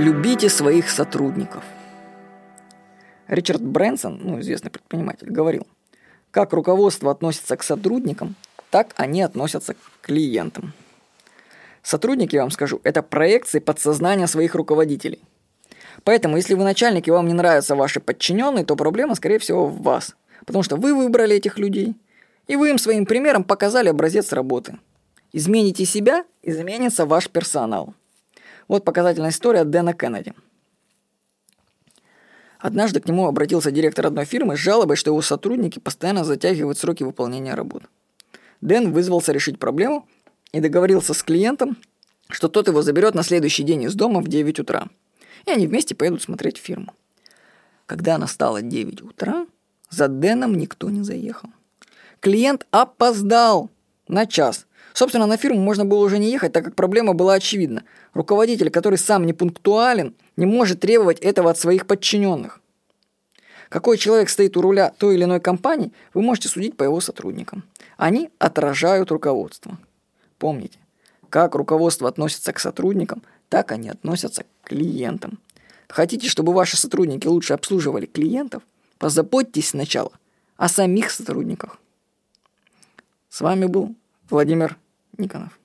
Любите своих сотрудников. Ричард Брэнсон, ну, известный предприниматель, говорил, как руководство относится к сотрудникам, так они относятся к клиентам. Сотрудники, я вам скажу, это проекции подсознания своих руководителей. Поэтому, если вы начальник и вам не нравятся ваши подчиненные, то проблема, скорее всего, в вас. Потому что вы выбрали этих людей, и вы им своим примером показали образец работы. Измените себя, изменится ваш персонал. Вот показательная история Дэна Кеннеди. Однажды к нему обратился директор одной фирмы с жалобой, что его сотрудники постоянно затягивают сроки выполнения работ. Дэн вызвался решить проблему и договорился с клиентом, что тот его заберет на следующий день из дома в 9 утра. И они вместе поедут смотреть фирму. Когда настало 9 утра, за Дэном никто не заехал. Клиент опоздал на час. Собственно, на фирму можно было уже не ехать, так как проблема была очевидна. Руководитель, который сам не пунктуален, не может требовать этого от своих подчиненных. Какой человек стоит у руля той или иной компании, вы можете судить по его сотрудникам. Они отражают руководство. Помните, как руководство относится к сотрудникам, так они относятся к клиентам. Хотите, чтобы ваши сотрудники лучше обслуживали клиентов? Позаботьтесь сначала о самих сотрудниках. С вами был Владимир Никонов.